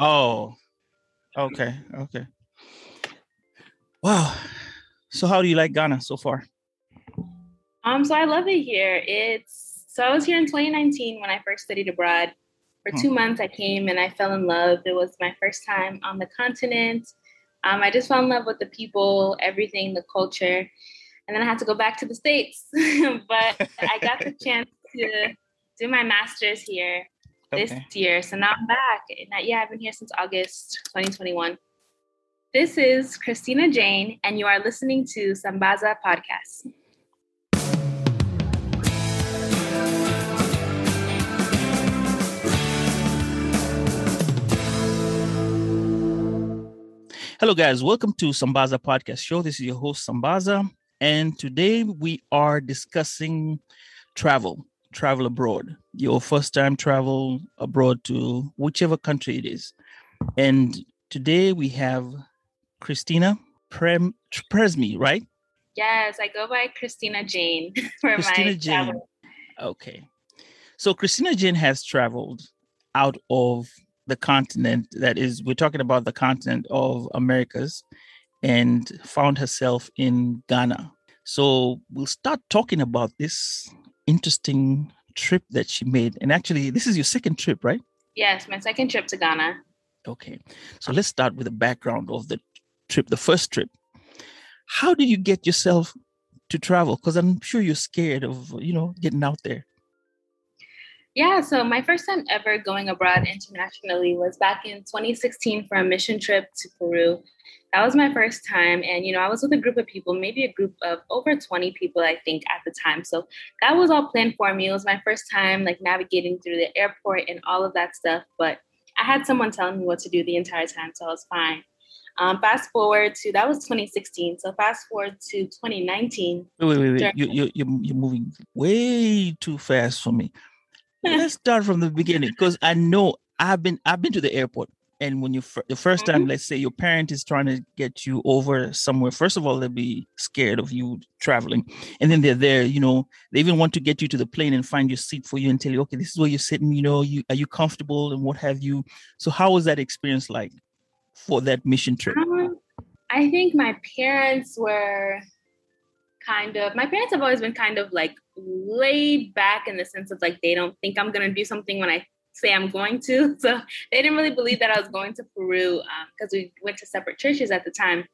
Oh, okay, okay. Wow. So, how do you like Ghana so far? Um, so I love it here. It's so I was here in 2019 when I first studied abroad. For two months, I came and I fell in love. It was my first time on the continent. Um, I just fell in love with the people, everything, the culture, and then I had to go back to the states. but I got the chance to do my master's here this okay. year. So now I'm back. And yeah, I've been here since August 2021. This is Christina Jane, and you are listening to Sambaza Podcast. Hello, guys. Welcome to Sambaza Podcast Show. This is your host, Sambaza. And today we are discussing travel travel abroad, your first time travel abroad to whichever country it is. And today we have Christina Prem Presme, right? Yes, I go by Christina Jane for Christina my Jane. Travel. Okay. So Christina Jane has traveled out of the continent that is we're talking about the continent of Americas and found herself in Ghana. So we'll start talking about this interesting trip that she made. And actually, this is your second trip, right? Yes, my second trip to Ghana. Okay. So let's start with the background of the trip, the first trip. How did you get yourself to travel? Because I'm sure you're scared of, you know, getting out there. Yeah, so my first time ever going abroad internationally was back in 2016 for a mission trip to Peru. That was my first time and you know i was with a group of people maybe a group of over 20 people i think at the time. So that was all planned for me. It was my first time like navigating through the airport and all of that stuff but i had someone telling me what to do the entire time so i was fine. Um, fast forward to that was 2016 so fast forward to 2019 wait wait wait. You, you, you're, you're moving way too fast for me let's start from the beginning because i know i've been i've been to the airport and when you the first time mm-hmm. let's say your parent is trying to get you over somewhere first of all they'll be scared of you traveling and then they're there you know they even want to get you to the plane and find your seat for you and tell you okay this is where you're sitting you know you are you comfortable? and what have you. So how was that experience like for that mission trip? Um, i think my parents were kind of my parents have always been kind of like laid back in the sense of like they don't think i'm to do something when i say I'm going to. So they didn't really believe that I was going to Peru because um, we went to separate churches at the time.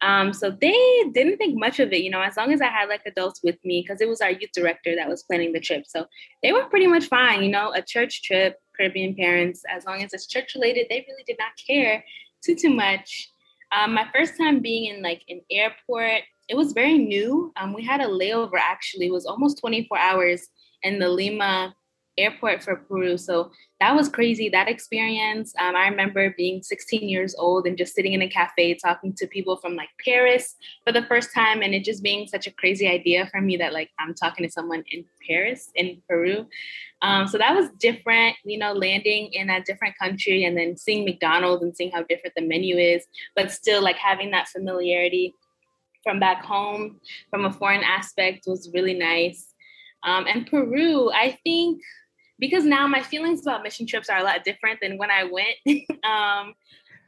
Um, so they didn't think much of it, you know, as long as I had like adults with me, because it was our youth director that was planning the trip. So they were pretty much fine, you know, a church trip, Caribbean parents, as long as it's church related, they really did not care too, too much. Um, my first time being in like an airport, it was very new. Um, we had a layover actually, it was almost 24 hours in the Lima airport for Peru. So that was crazy, that experience. Um, I remember being 16 years old and just sitting in a cafe talking to people from like Paris for the first time. And it just being such a crazy idea for me that like I'm talking to someone in Paris, in Peru. Um, so that was different, you know, landing in a different country and then seeing McDonald's and seeing how different the menu is, but still like having that familiarity from back home from a foreign aspect was really nice. Um, and Peru, I think because now my feelings about mission trips are a lot different than when I went. um,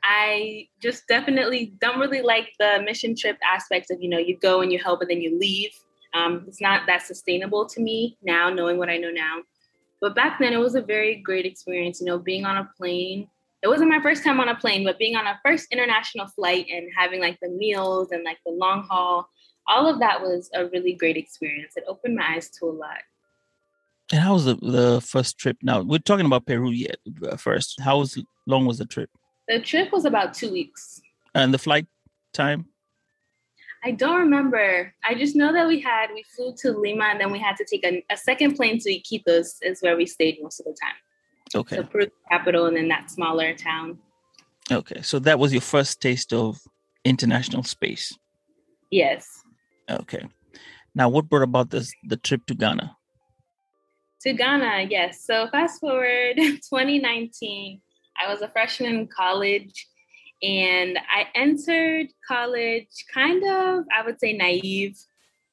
I just definitely don't really like the mission trip aspect of, you know, you go and you help and then you leave. Um, it's not that sustainable to me now, knowing what I know now. But back then, it was a very great experience, you know, being on a plane. It wasn't my first time on a plane, but being on a first international flight and having like the meals and like the long haul, all of that was a really great experience. It opened my eyes to a lot. And how was the, the first trip? Now we're talking about Peru yet uh, first. How was long was the trip? The trip was about two weeks. And the flight time? I don't remember. I just know that we had we flew to Lima and then we had to take a, a second plane to Iquitos is where we stayed most of the time. Okay. So Peru capital and then that smaller town. Okay. So that was your first taste of international space. Yes. Okay. Now what brought about this the trip to Ghana? To Ghana, yes. So fast forward 2019, I was a freshman in college and I entered college kind of, I would say, naive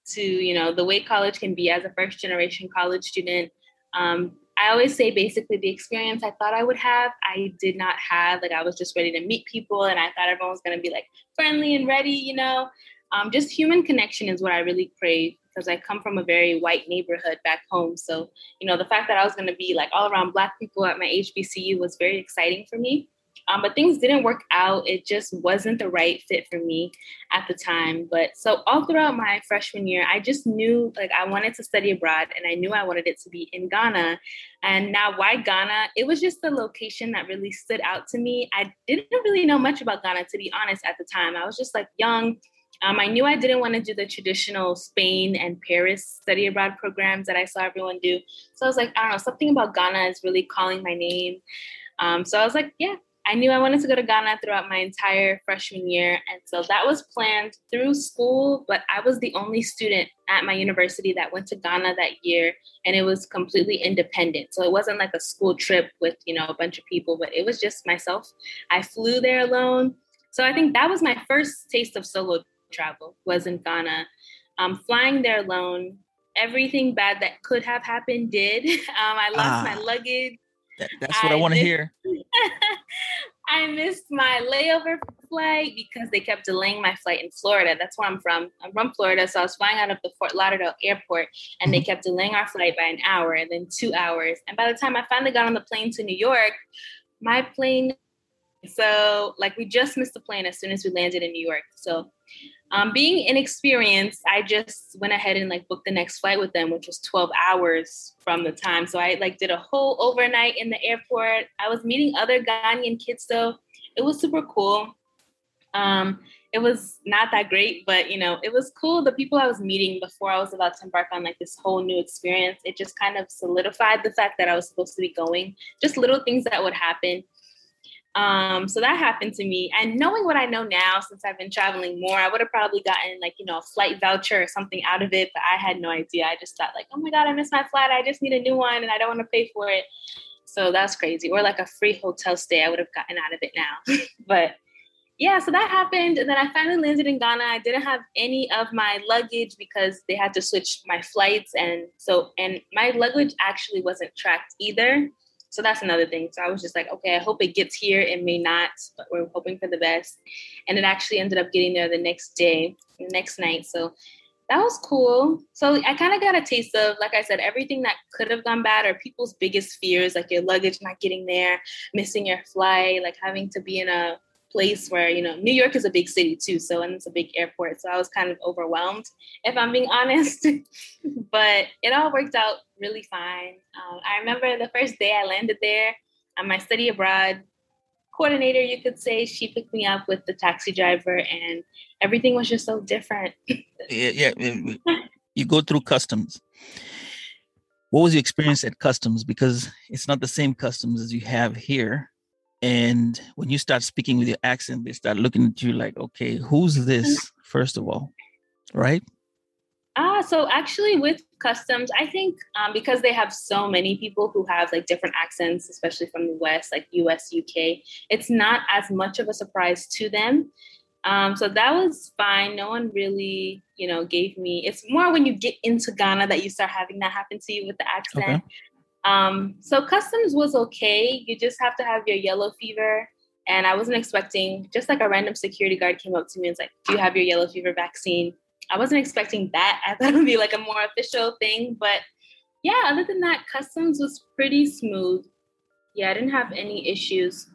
to, you know, the way college can be as a first generation college student. Um, I always say basically the experience I thought I would have, I did not have. Like I was just ready to meet people and I thought everyone was going to be like friendly and ready, you know. Um, just human connection is what I really crave because I come from a very white neighborhood back home. So, you know, the fact that I was going to be like all around Black people at my HBCU was very exciting for me. Um, but things didn't work out. It just wasn't the right fit for me at the time. But so all throughout my freshman year, I just knew like I wanted to study abroad and I knew I wanted it to be in Ghana. And now, why Ghana? It was just the location that really stood out to me. I didn't really know much about Ghana, to be honest, at the time. I was just like young. Um, I knew I didn't want to do the traditional Spain and Paris study abroad programs that I saw everyone do. So I was like, I don't know, something about Ghana is really calling my name. Um, so I was like, yeah, I knew I wanted to go to Ghana throughout my entire freshman year. And so that was planned through school, but I was the only student at my university that went to Ghana that year. And it was completely independent. So it wasn't like a school trip with, you know, a bunch of people, but it was just myself. I flew there alone. So I think that was my first taste of solo travel was in Ghana. Um, flying there alone, everything bad that could have happened did. Um, I lost ah. my luggage. That, that's what I, I want to hear. I missed my layover flight because they kept delaying my flight in Florida. That's where I'm from. I'm from Florida, so I was flying out of the Fort Lauderdale airport, and mm-hmm. they kept delaying our flight by an hour and then two hours. And by the time I finally got on the plane to New York, my plane. So like we just missed the plane as soon as we landed in New York. So um, being inexperienced, I just went ahead and like booked the next flight with them, which was 12 hours from the time. So I like did a whole overnight in the airport. I was meeting other Ghanaian kids though. It was super cool. Um, it was not that great, but you know, it was cool. The people I was meeting before I was about to embark on like this whole new experience, it just kind of solidified the fact that I was supposed to be going. Just little things that would happen. Um, so that happened to me. And knowing what I know now, since I've been traveling more, I would have probably gotten like, you know, a flight voucher or something out of it, but I had no idea. I just thought like, oh my God, I missed my flight. I just need a new one and I don't want to pay for it. So that's crazy. Or like a free hotel stay, I would have gotten out of it now. but yeah, so that happened. And then I finally landed in Ghana. I didn't have any of my luggage because they had to switch my flights. And so, and my luggage actually wasn't tracked either. So that's another thing. So I was just like, okay, I hope it gets here. It may not, but we're hoping for the best. And it actually ended up getting there the next day, the next night. So that was cool. So I kind of got a taste of, like I said, everything that could have gone bad or people's biggest fears, like your luggage not getting there, missing your flight, like having to be in a place where you know New York is a big city too, so and it's a big airport. So I was kind of overwhelmed, if I'm being honest. but it all worked out really fine. Um, I remember the first day I landed there, um, my study abroad coordinator, you could say, she picked me up with the taxi driver, and everything was just so different. yeah, yeah. You go through customs. What was your experience at customs? Because it's not the same customs as you have here and when you start speaking with your accent, they start looking at you like, okay, who's this, first of all? Right? Ah, so actually, with customs, I think um, because they have so many people who have like different accents, especially from the West, like US, UK, it's not as much of a surprise to them. Um, so that was fine. No one really, you know, gave me. It's more when you get into Ghana that you start having that happen to you with the accent. Okay. Um, so customs was okay. You just have to have your yellow fever. And I wasn't expecting, just like a random security guard came up to me and was like, Do you have your yellow fever vaccine? I wasn't expecting that. I thought it would be like a more official thing. But yeah, other than that, customs was pretty smooth. Yeah, I didn't have any issues.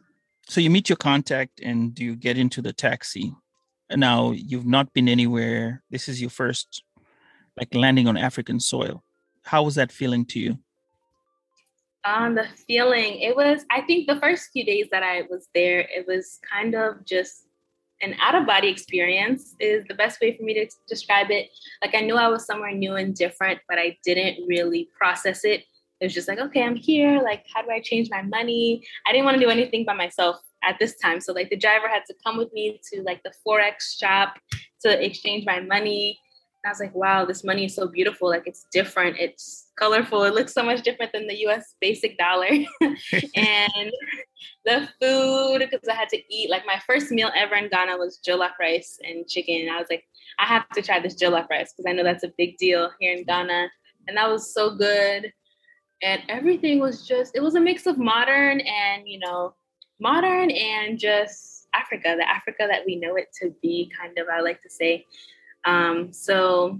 So you meet your contact and you get into the taxi. Now you've not been anywhere. This is your first like landing on African soil. How was that feeling to you? Um, the feeling, it was, I think the first few days that I was there, it was kind of just an out of body experience is the best way for me to describe it. Like I knew I was somewhere new and different, but I didn't really process it. It was just like, okay, I'm here. Like, how do I change my money? I didn't want to do anything by myself at this time. So like the driver had to come with me to like the Forex shop to exchange my money. And I was like, wow, this money is so beautiful. Like it's different. It's colorful. It looks so much different than the US basic dollar. and the food, because I had to eat like my first meal ever in Ghana was jollof rice and chicken. And I was like, I have to try this jollof rice because I know that's a big deal here in Ghana. And that was so good. And everything was just, it was a mix of modern and, you know, modern and just Africa, the Africa that we know it to be, kind of, I like to say. Um, so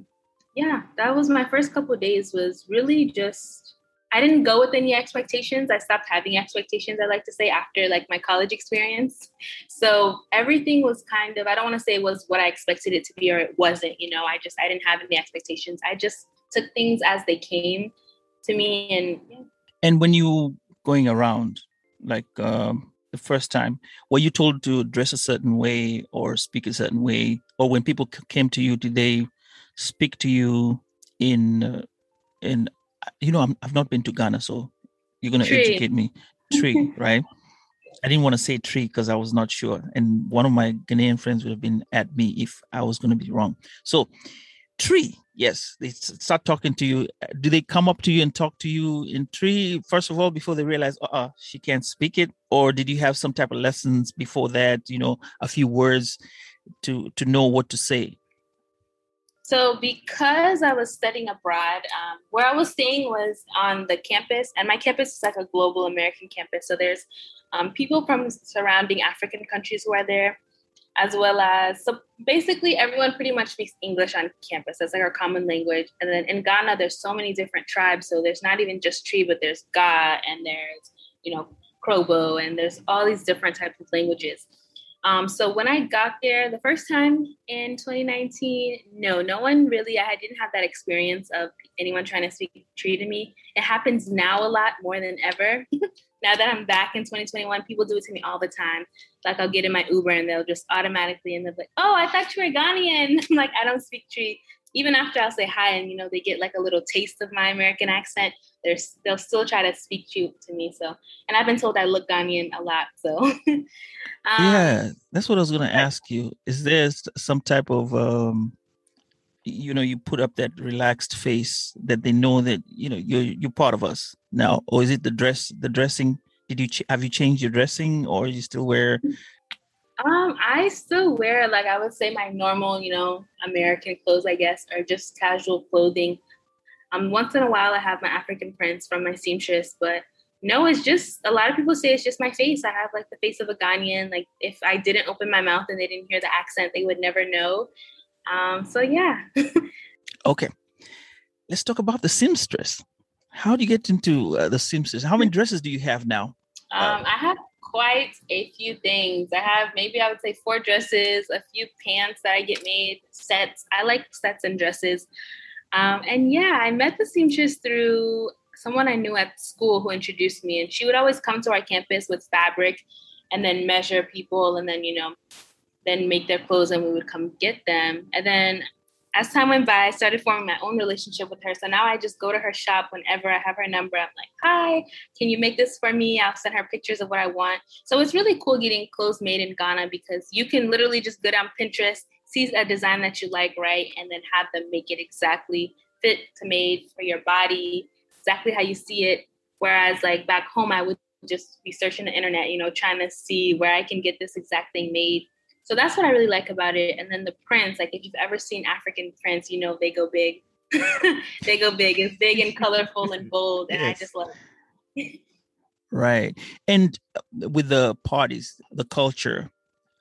yeah, that was my first couple days was really just I didn't go with any expectations. I stopped having expectations, I like to say, after like my college experience. So everything was kind of, I don't want to say was what I expected it to be or it wasn't, you know, I just, I didn't have any expectations. I just took things as they came to me. And. And when you going around, like um, the first time, were you told to dress a certain way or speak a certain way? Or when people came to you, did they speak to you in, uh, in you know, i have not been to Ghana, so you're going to educate me. Twi, right? I didn't want to say Twi because I was not sure. And one of my Ghanaian friends would have been at me if I was going to be wrong. So, Twi, yes, they start talking to you. Do they come up to you and talk to you in Twi, first of all, before they realize, uh uh she can't speak it? Or did you have some type of lessons before that, you know, a few words to to know what to say? So, because I was studying abroad, um, where I was staying was on the campus, and my campus is like a global American campus. So, there's um, people from surrounding African countries who are there, as well as so basically everyone pretty much speaks English on campus. That's like our common language. And then in Ghana, there's so many different tribes. So, there's not even just Twi, but there's Ga, and there's you know Krobo, and there's all these different types of languages. Um, so when I got there the first time in 2019, no, no one really, I didn't have that experience of anyone trying to speak Twi to me. It happens now a lot more than ever. now that I'm back in 2021, people do it to me all the time. Like I'll get in my Uber and they'll just automatically and they're like, oh, I thought you were Ghanaian. I'm like, I don't speak Twi. even after I'll say hi and you know they get like a little taste of my American accent, they're they'll still try to speak to to me. So, and I've been told I look Ghanaian a lot. So, um, yeah, that's what I was gonna ask you. Is there some type of um, you know, you put up that relaxed face that they know that you know you're you're part of us now, or is it the dress, the dressing? Did you ch- have you changed your dressing, or you still wear um, I still wear like I would say my normal, you know, American clothes, I guess, or just casual clothing. Um, once in a while I have my African prints from my seamstress, but no, it's just a lot of people say it's just my face. I have like the face of a Ghanaian. Like if I didn't open my mouth and they didn't hear the accent, they would never know. Um, so yeah. okay, let's talk about the seamstress. How do you get into uh, the seamstress? How many dresses do you have now? Um, I have quite a few things. I have maybe I would say four dresses, a few pants that I get made, sets. I like sets and dresses. Um, and yeah, I met the seamstress through someone I knew at school who introduced me. And she would always come to our campus with fabric and then measure people and then, you know, then make their clothes and we would come get them. And then as time went by, I started forming my own relationship with her. So now I just go to her shop whenever I have her number. I'm like, hi, can you make this for me? I'll send her pictures of what I want. So it's really cool getting clothes made in Ghana because you can literally just go down Pinterest, see a design that you like, right? And then have them make it exactly fit to made for your body, exactly how you see it. Whereas like back home, I would just be searching the internet, you know, trying to see where I can get this exact thing made so that's what I really like about it. And then the prints, like if you've ever seen African prints, you know they go big. they go big. It's big and colorful and bold, and yes. I just love it. right. And with the parties, the culture,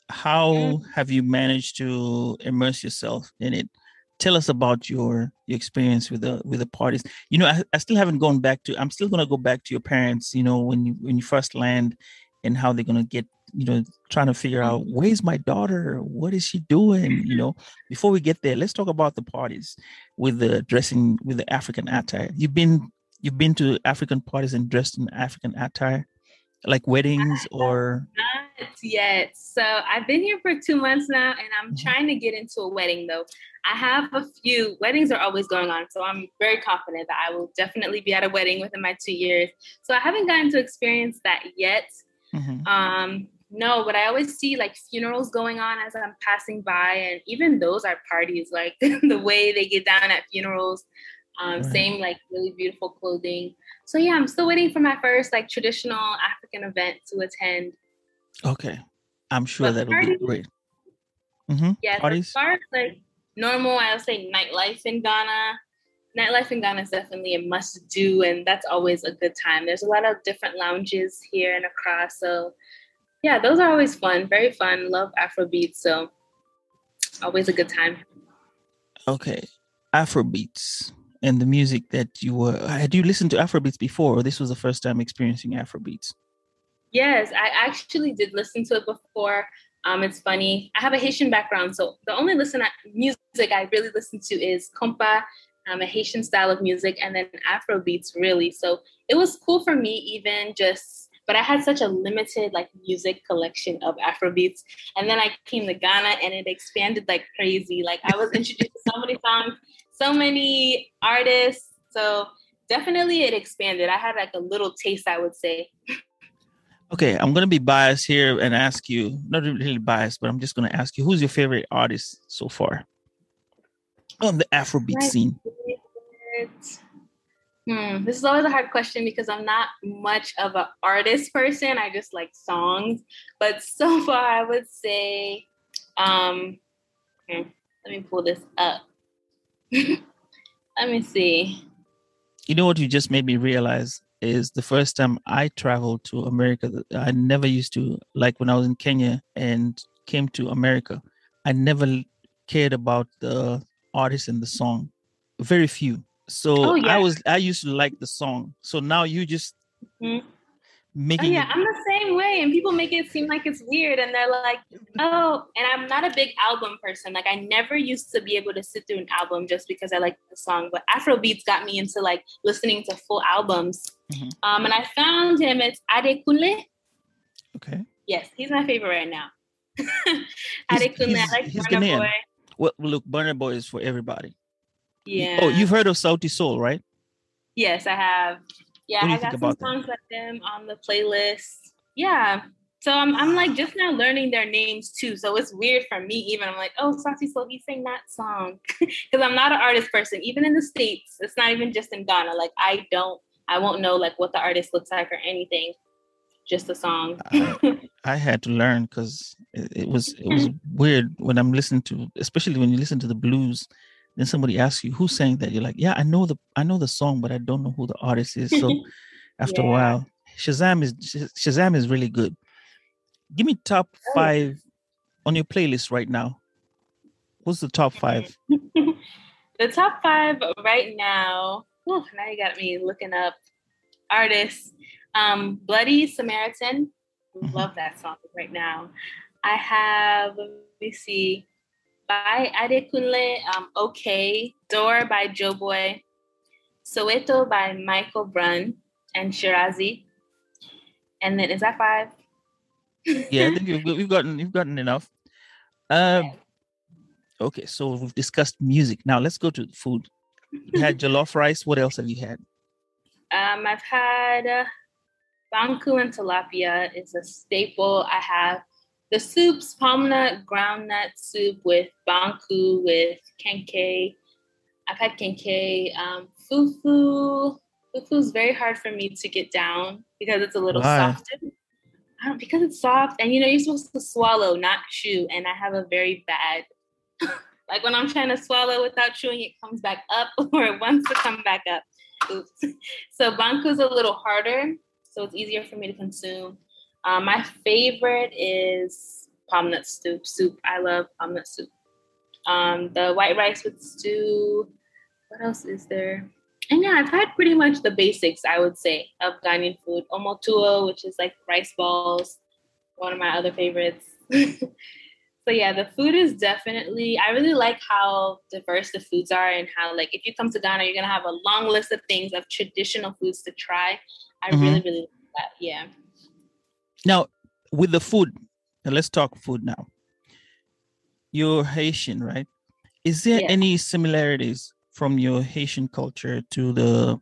how mm-hmm. have you managed to immerse yourself in it? Tell us about your your experience with the with the parties. You know, I, I still haven't gone back to. I'm still gonna go back to your parents. You know, when you when you first land, and how they're gonna get you know trying to figure out mm-hmm. where's my daughter what is she doing you know before we get there let's talk about the parties with the dressing with the african attire you've been you've been to african parties and dressed in african attire like weddings or not yet. So I've been here for two months now, and I'm mm-hmm. trying to get into a wedding though. I have a few weddings are always going on, so I'm very confident that I will definitely be at a wedding within my two years. So I haven't gotten to experience that yet. Mm-hmm. Um, no, but I always see like funerals going on as I'm passing by, and even those are parties. Like the way they get down at funerals, um, right. same like really beautiful clothing. So yeah, I'm still waiting for my first like traditional African event to attend. Okay, I'm sure that'll parties, be great. Mm-hmm. Yeah, parties. as far as like normal, I'll say nightlife in Ghana. Nightlife in Ghana is definitely a must do, and that's always a good time. There's a lot of different lounges here and across, so yeah, those are always fun, very fun. Love Afrobeats, so always a good time. Okay, Afrobeats and the music that you were. Had you listened to Afrobeats before, or this was the first time experiencing Afrobeats? Yes, I actually did listen to it before. Um, it's funny. I have a Haitian background, so the only listen music I really listen to is compa, um, a Haitian style of music, and then Afrobeats. Really, so it was cool for me, even just but I had such a limited like music collection of Afrobeats. And then I came to Ghana and it expanded like crazy. Like I was introduced to so many songs, so many artists. So definitely it expanded. I had like a little taste, I would say. Okay, I'm gonna be biased here and ask you, not really biased, but I'm just gonna ask you, who's your favorite artist so far on the Afrobeat My scene? Favorite. Hmm, this is always a hard question because I'm not much of an artist person. I just like songs. But so far, I would say, um, hmm, let me pull this up. let me see. You know what you just made me realize is the first time I traveled to America. I never used to like when I was in Kenya and came to America. I never cared about the artist and the song. Very few so oh, yeah. I was I used to like the song. So now you just mm-hmm. Making. Oh, yeah, it- I'm the same way, and people make it seem like it's weird, and they're like, "Oh," and I'm not a big album person. Like I never used to be able to sit through an album just because I like the song. But Afrobeats got me into like listening to full albums. Mm-hmm. Um, and I found him. It's Adekunle. Okay. Yes, he's my favorite right now. Adekunle, I like Burna Boy. Well, look, Burna Boy is for everybody. Yeah. Oh, you've heard of Sauti Sol, right? Yes, I have. Yeah, I got some songs like them on the playlist. Yeah. So I'm I'm like just now learning their names too. So it's weird for me even. I'm like, oh, Sol, he sang that song. Because I'm not an artist person. Even in the States, it's not even just in Ghana. Like I don't I won't know like what the artist looks like or anything. Just the song. I, I had to learn because it, it was it was weird when I'm listening to, especially when you listen to the blues then somebody asks you who sang that? You're like yeah i know the i know the song but i don't know who the artist is. So after yeah. a while shazam is shazam is really good. Give me top oh. five on your playlist right now. What's the top five? The top five right now oh, now you got me looking up artists. Um bloody samaritan mm-hmm. love that song right now. I have let me see by Adekunle, um, Okay, Door by Joeboy, Soweto by Michael Brun and Shirazi. And then is that five? yeah, I think we've, we've gotten you've gotten enough. Um, okay, so we've discussed music. Now let's go to food. You had jollof rice. What else have you had? Um, I've had uh, banku and tilapia. It's a staple. I have the soups, palm nut, groundnut soup with banku, with kenkey. I've had kenkey. Um, fufu. Fufu is very hard for me to get down because it's a little Why? soft. I don't, because it's soft, and you know you're supposed to swallow, not chew. And I have a very bad, like when I'm trying to swallow without chewing, it comes back up, or it wants to come back up. Oops. So banku is a little harder, so it's easier for me to consume. Um, my favorite is palm nut soup. Soup. I love palm nut soup. Um, the white rice with stew. What else is there? And yeah, I've had pretty much the basics, I would say, of Ghanaian food. Omotuo, which is like rice balls, one of my other favorites. so yeah, the food is definitely. I really like how diverse the foods are, and how like if you come to Ghana, you're gonna have a long list of things of traditional foods to try. I mm-hmm. really, really like that. Yeah. Now, with the food, let's talk food now. You're Haitian, right? Is there Yeah. any similarities from your Haitian culture to the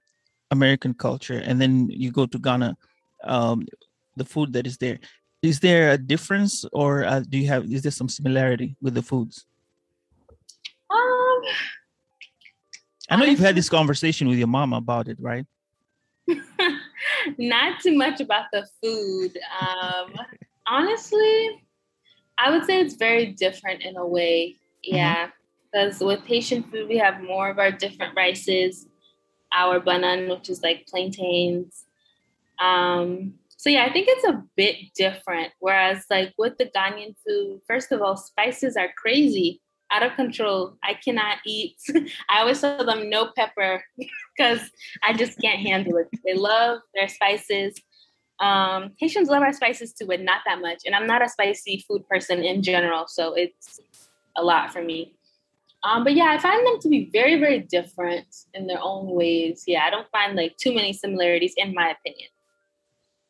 American culture? And then you go to Ghana, um, the food that is there. Is there a difference, or uh, do you have? Is there some similarity with the foods? Um, I know you've had this conversation with your mom about it, right? not too much about the food. Um, honestly, I would say it's very different in a way. Yeah, because with Haitian food, we have more of our different rices, our banan, which is like plantains. Um, so yeah, I think it's a bit different. Whereas like with the Ghanaian food, first of all, spices are crazy, out of control. I cannot eat. I always tell them no pepper because I just can't handle it. They love their spices. Um, Haitians love our spices too, but not that much. And I'm not a spicy food person in general, so it's a lot for me. Um, but yeah, I find them to be very, very different in their own ways. Yeah, I don't find like too many similarities in my opinion.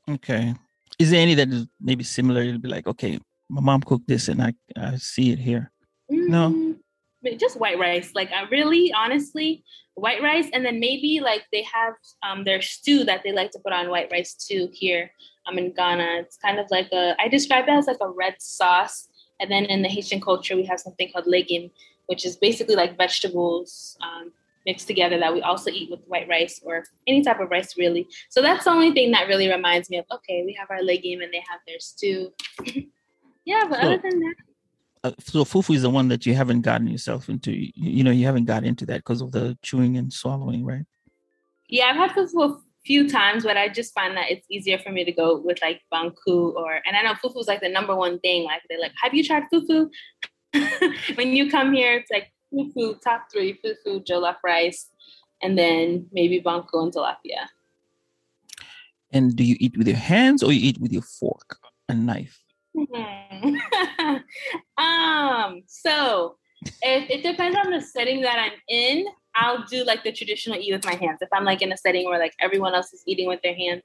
Okay. Is there any that is maybe similar? It'll be like, okay, my mom cooked this, and I I see it here. No. Mm, just white rice. Like I really, honestly, white rice, and then maybe like they have um, their stew that they like to put on white rice too. Here, I'm in Ghana. It's kind of like a. I describe it as like a red sauce, and then in the Haitian culture, we have something called legume, which is basically like vegetables um, mixed together that we also eat with white rice or any type of rice, really. So that's the only thing that really reminds me of. Okay, we have our legume, and they have their stew. yeah, but So- other than that. Uh, so fufu is the one that you haven't gotten yourself into. You, you know, you haven't got into that because of the chewing and swallowing, right? Yeah, I've had fufu a few times, but I just find that it's easier for me to go with like banku or, and I know fufu is like the number one thing. Like they're like, have you tried fufu? when you come here, it's like fufu top three: fufu, jollof rice, and then maybe banku and tilapia. And do you eat with your hands or you eat with your fork and knife? Hmm. um, so if it depends on the setting that I'm in, I'll do like the traditional eat with my hands. If I'm like in a setting where like everyone else is eating with their hands,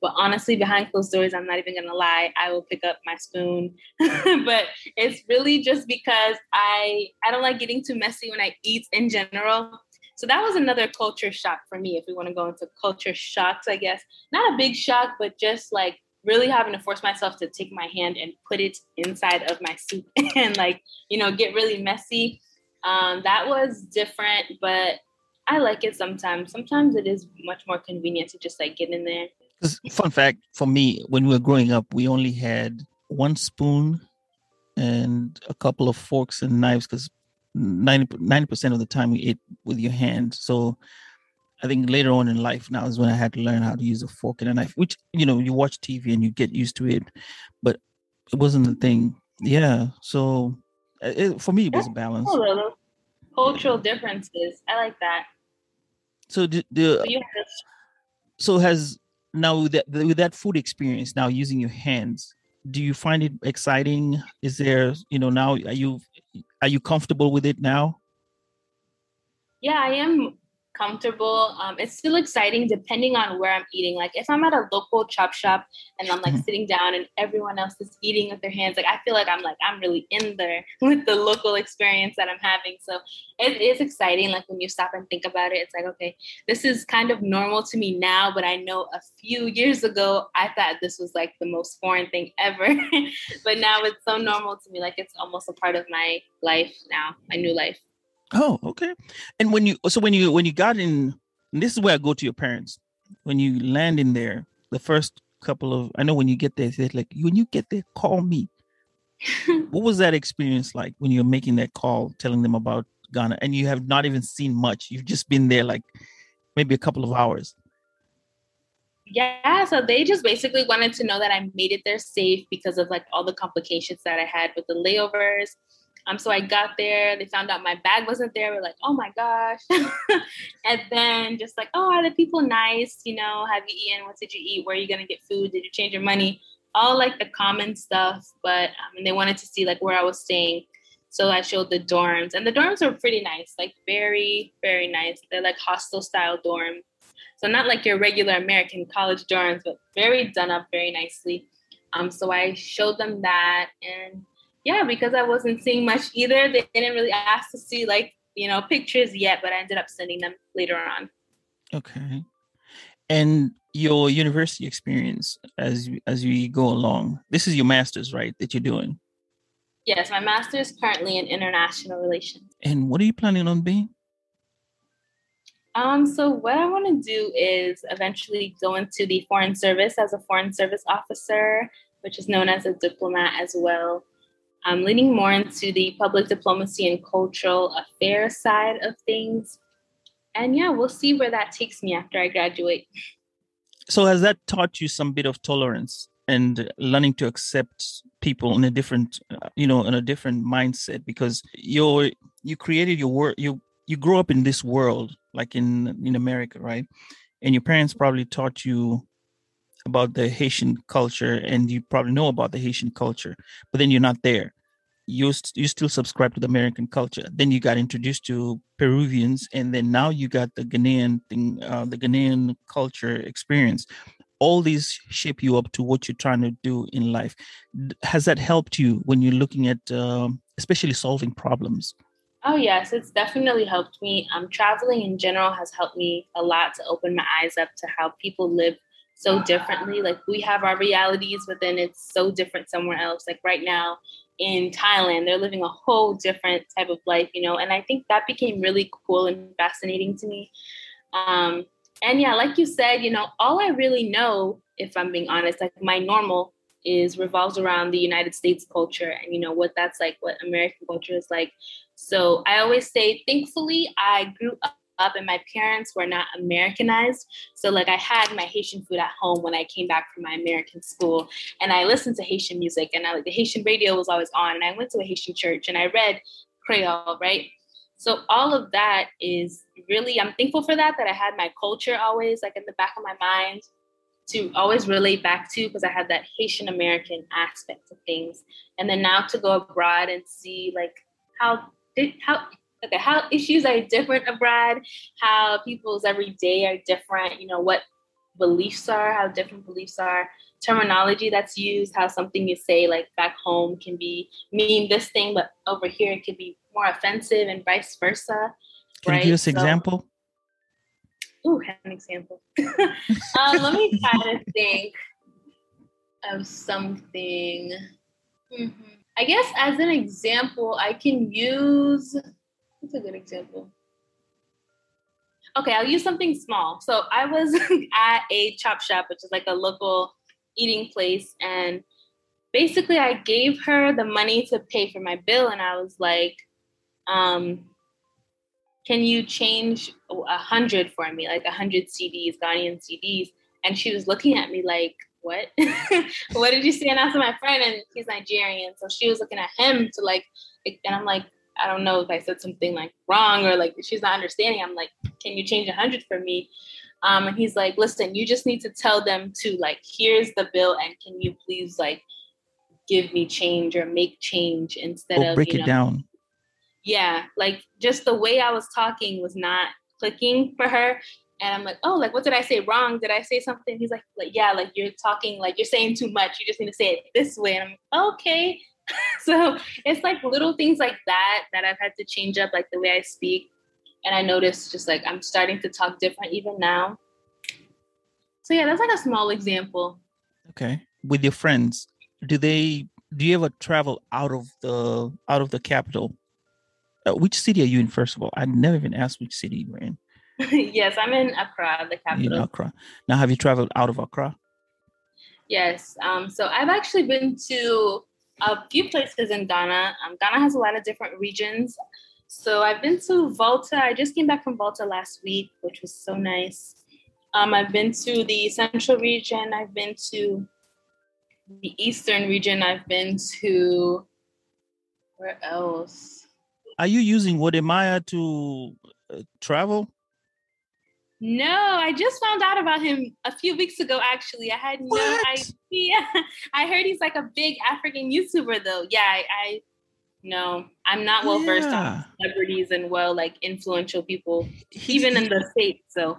but honestly, behind closed doors, I'm not even gonna lie, I will pick up my spoon. but it's really just because I I don't like getting too messy when I eat in general. So that was another culture shock for me. If we want to go into culture shocks, I guess not a big shock, but just like really having to force myself to take my hand and put it inside of my soup and like you know get really messy. Um, that was different but i like it sometimes. Sometimes it is much more convenient to just like get in there. Because fun fact for me, when we were growing up, we only had one spoon and a couple of forks and knives because 90 percent of the time we ate with your hand. So I think later on in life now is when I had to learn how to use a fork and a knife, which you know you watch TV and you get used to it, but it wasn't the thing. Yeah, so uh, it, for me it was a balance. little cultural differences. I like that. So the, the so have so has now with that with that food experience now using your hands do you find it exciting? Is there you know now are you are you comfortable with it now? Yeah, I am comfortable. Um, it's still exciting depending on where I'm eating. Like if I'm at a local chop shop and I'm like Mhm. sitting down and everyone else is eating with their hands, like I feel like I'm like I'm really in there with the local experience that I'm having. So it is exciting. Like when you stop and think about it, it's like okay, this is kind of normal to me now, but I know a few years ago I thought this was like the most foreign thing ever. but now it's so normal to me, like it's almost a part of my life now, my new life. Oh okay. And when you so when you when you got in and this is where i go to your parents when you land in there the first couple of i know when you get there they're like when you get there call me. What was that experience like when you're making that call telling them about ghana and you have not even seen much? You've just been there like maybe a couple of hours. Yeah, so they just basically wanted to know that I made it there safe because of like all the complications that I had with the layovers. Um, so I got there, they found out my bag wasn't there. We're like, oh my gosh. and then just like, oh, are the people nice? You know, have you eaten? What did you eat? Where are you gonna get food? Did you change your money? All like the common stuff, but um, and they wanted to see like where I was staying. So I showed the dorms, and the dorms are pretty nice, like very, very nice. They're like hostel style dorms. So not like your regular American college dorms, but very done up very nicely. Um, so I showed them that, and yeah, because I wasn't seeing much either, they didn't really ask to see like you know pictures yet, but I ended up sending them later on. Okay. And your university experience as as we go along. This is your master's, right? That you're doing. Yes, my master's currently in international relations. And what are you planning on being? Um, so what I want to do is eventually go into the foreign service as a foreign service officer, which is known as a diplomat as well. I'm leaning more into the public diplomacy and cultural affairs side of things. And yeah, we'll see where that takes me after I graduate. So has that taught you some bit of tolerance and learning to accept people in a different uh, you know in a different mindset because you're you created your work you you grew up in this world like in in america right and your parents probably taught you about the haitian culture and you probably know about the haitian culture but then you're not there. You you still subscribe to the american culture. Then you got introduced to peruvians and then now you got the ghanaian thing uh, the ghanaian culture experience. All these shape you up to what you're trying to do in life. Has that helped you when you're looking at um, especially solving problems? Oh, yes, it's definitely helped me. Um, traveling in general has helped me a lot to open my eyes up to how people live so differently. Like we have our realities, but then it's so different somewhere else. Like right now in Thailand, they're living a whole different type of life, you know, and I think that became really cool and fascinating to me. Um, and yeah, like you said, you know, all I really know, if I'm being honest, like my normal is revolves around the United States culture and you know what that's like, what American culture is like. So I always say, thankfully, I grew up up and my parents were not Americanized. So like I had my Haitian food at home when I came back from my American school and I listened to Haitian music and I like the Haitian radio was always on and I went to a Haitian church and I read Creole, right? So all of that is really I'm thankful for that that I had my culture always like in the back of my mind to always relate back to because I had that Haitian American aspect of things. And then now to go abroad and see like how how okay how issues are different abroad how people's everyday are different you know what beliefs are how different beliefs are terminology that's used how something you say like back home can be mean this thing but over here it could be more offensive and vice versa can right? you give us an so, example Ooh, an example. um, let me try to think of something. Mm-hmm. I guess as an example, I can use what's a good example? Okay, I'll use something small. So I was at a chop shop, which is like a local eating place, and basically I gave her the money to pay for my bill, and I was like, um, can you change a hundred for me, like a hundred cedis, Ghanaian cedis? And she was looking at me like, what? what did you say? And I asked my friend, and he's Nigerian. So she was looking at him to like, and I'm like, I don't know if I said something like wrong or like she's not understanding. I'm like, can you change a hundred for me? Um, and he's like, listen, you just need to tell them to like, here's the bill, and can you please like give me change or make change instead or of break you it know, down. Yeah, like just the way I was talking was not clicking for her. And I'm like, oh, like, what did I say wrong? Did I say something? He's like, like, yeah, like you're talking, like you're saying too much. You just need to say it this way. And I'm like, okay. so it's like little things like that that I've had to change up, like the way I speak. And I noticed just like I'm starting to talk different even now. So yeah, that's like a small example. Okay. With your friends, do they do you ever travel out of the out of the capital? Uh, which city are you in first of all? I never even asked which city you were in. yes, I'm in Accra, the capital. In Accra. Now, have you traveled out of Accra? Yes. Um, so I've actually been to a few places in Ghana. Um, Ghana has a lot of different regions. So I've been to Volta. I just came back from Volta last week, which was so nice. Um, I've been to the central region. I've been to the eastern region. I've been to where else? Are you using Wodemaya to uh, travel? No, I just found out about him a few weeks ago. Actually, I had what? no idea. I heard he's like a big African YouTuber, though. Yeah, I, I no, I'm not well versed yeah. on celebrities and well like influential people, he's, even in the states. So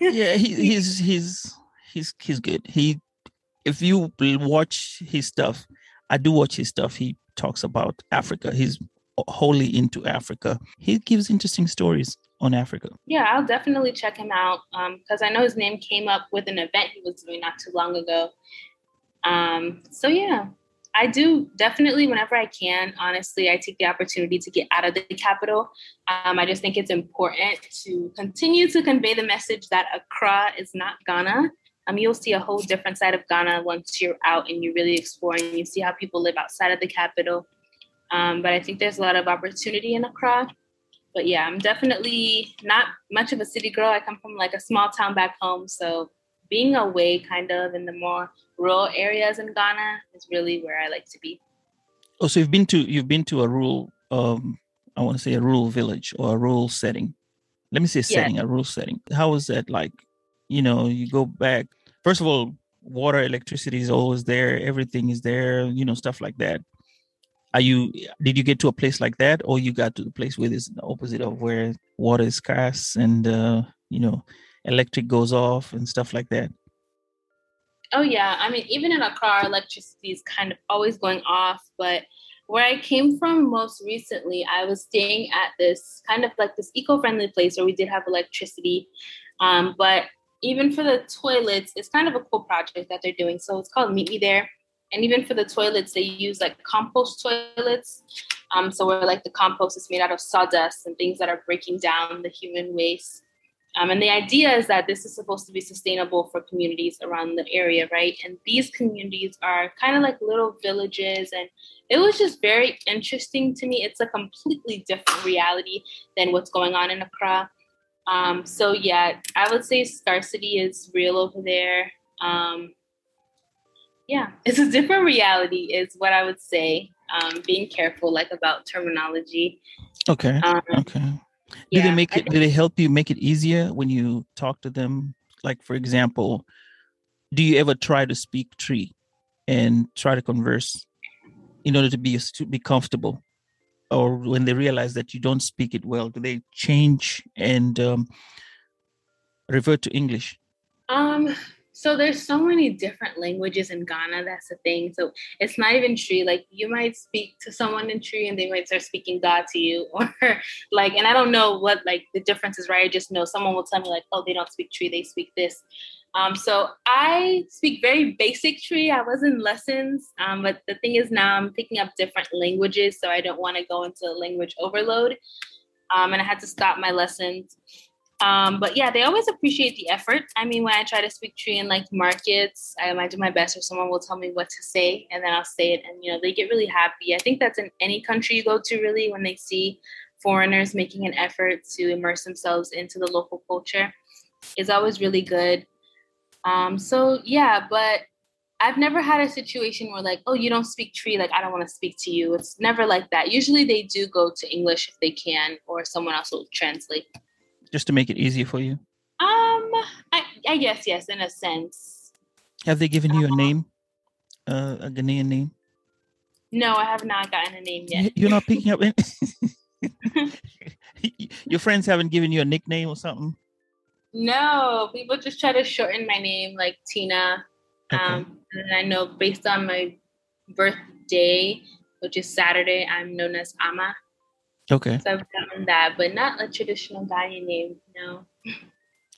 yeah, he, he's he's he's he's good. He if you watch his stuff, I do watch his stuff. He talks about Africa. He's wholly into Africa. He gives interesting stories on Africa. Yeah, I'll definitely check him out because um, I know his name came up with an event he was doing not too long ago. Um, so yeah, I do definitely whenever I can. Honestly, I take the opportunity to get out of the capital. Um, I just think it's important to continue to convey the message that Accra is not Ghana. Um, you'll see a whole different side of Ghana once you're out and you really explore and you see how people live outside of the capital. Um, but I think there's a lot of opportunity in Accra. But yeah, I'm definitely not much of a city girl. I come from like a small town back home. So being away kind of in the more rural areas in Ghana is really where I like to be. Oh, so you've been to you've been to a rural um I want to say a rural village or a rural setting. Let me say setting, yeah. a rural setting. How was that like? You know, you go back. First of all, water, electricity is always there. Everything is there. You know, stuff like that are you did you get to a place like that? Or you got to the place where it's the opposite of where water is scarce and uh, you know electric goes off and stuff like that? Oh yeah. I mean even in Accra electricity is kind of always going off. But where i came from most recently i was staying at this kind of like this eco-friendly place where we did have electricity. Um, but even for the toilets it's kind of a cool project that they're doing. So it's called meet me there and even for the toilets, they use like compost toilets. Um, so where like the compost is made out of sawdust and things that are breaking down the human waste. Um, and the idea is that this is supposed to be sustainable for communities around the area, right? And these communities are kind of like little villages. And it was just very interesting to me. It's a completely different reality than what's going on in Accra. Um, so, yeah, I would say scarcity is real over there. Um, yeah, it's a different reality, is what I would say. Um, being careful, like about terminology. Okay. Um, okay. Do yeah, they make it? Do they help you make it easier when you talk to them? Like, for example, do you ever try to speak Twi and try to converse in order to be to be comfortable? Or when they realize that you don't speak it well, do they change and um, revert to English? Um, so there's so many different languages in Ghana. That's the thing. So it's not even Twi. Like you might speak to someone in Twi and they might start speaking Ga to you, or like, and I don't know what like the difference is, right? I just know someone will tell me like, oh, they don't speak Twi. they speak this. Um, so I speak very basic Twi. I was in lessons, um, but the thing is now I'm picking up different languages, so I don't want to go into language overload. Um, and I had to stop my lessons. Um, but yeah, they always appreciate the effort. I mean, when I try to speak Twi in like markets, I might do my best, or someone will tell me what to say, and then I'll say it, and you know, they get really happy. I think that's in any country you go to, really, when they see foreigners making an effort to immerse themselves into the local culture, is always really good. Um, so yeah, but I've never had a situation where like, oh, you don't speak Twi, like I don't want to speak to you. It's never like that. Usually they do go to English if they can, or someone else will translate just to make it easier for you? Um, I, I guess yes, in a sense. Have they given you a name, uh, a Ghanaian name? No, I have not gotten a name yet. You're not picking up. Any- Your friends haven't given you a nickname or something. No, people just try to shorten my name, like Tina. Okay. Um, and I know based on my birthday, which is Saturday, I'm known as Ama. Okay. So I've done that, but not a traditional Ghanaian name, no.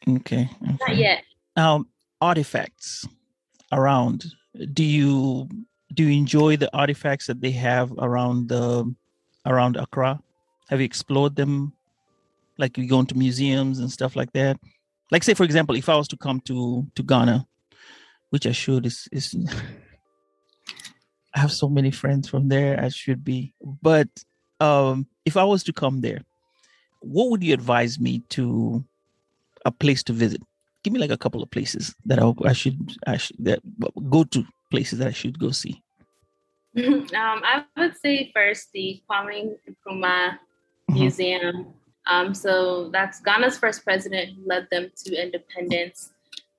Okay. okay. Not yet. Um, artifacts around. Do you do you enjoy the artifacts that they have around the around Accra? Have you explored them? Like you go into museums and stuff like that. Like say for example, if I was to come to to Ghana, which I should is is I have so many friends from there. I should be, but um, if I was to come there, what would you advise me to a place to visit? Give me like a couple of places that I, I should I should that go to places that I should go see. um, I would say first the Kwame Nkrumah mm-hmm. Museum. Um, so that's Ghana's first president who led them to independence.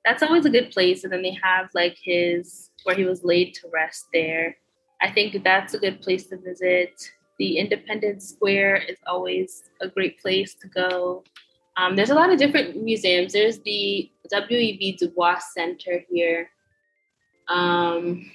That's always a good place. And then they have like his where he was laid to rest there. I think that's a good place to visit. The Independence Square is always a great place to go. Um, there's a lot of different museums. There's the W.E.B. Du Bois Center here. Um,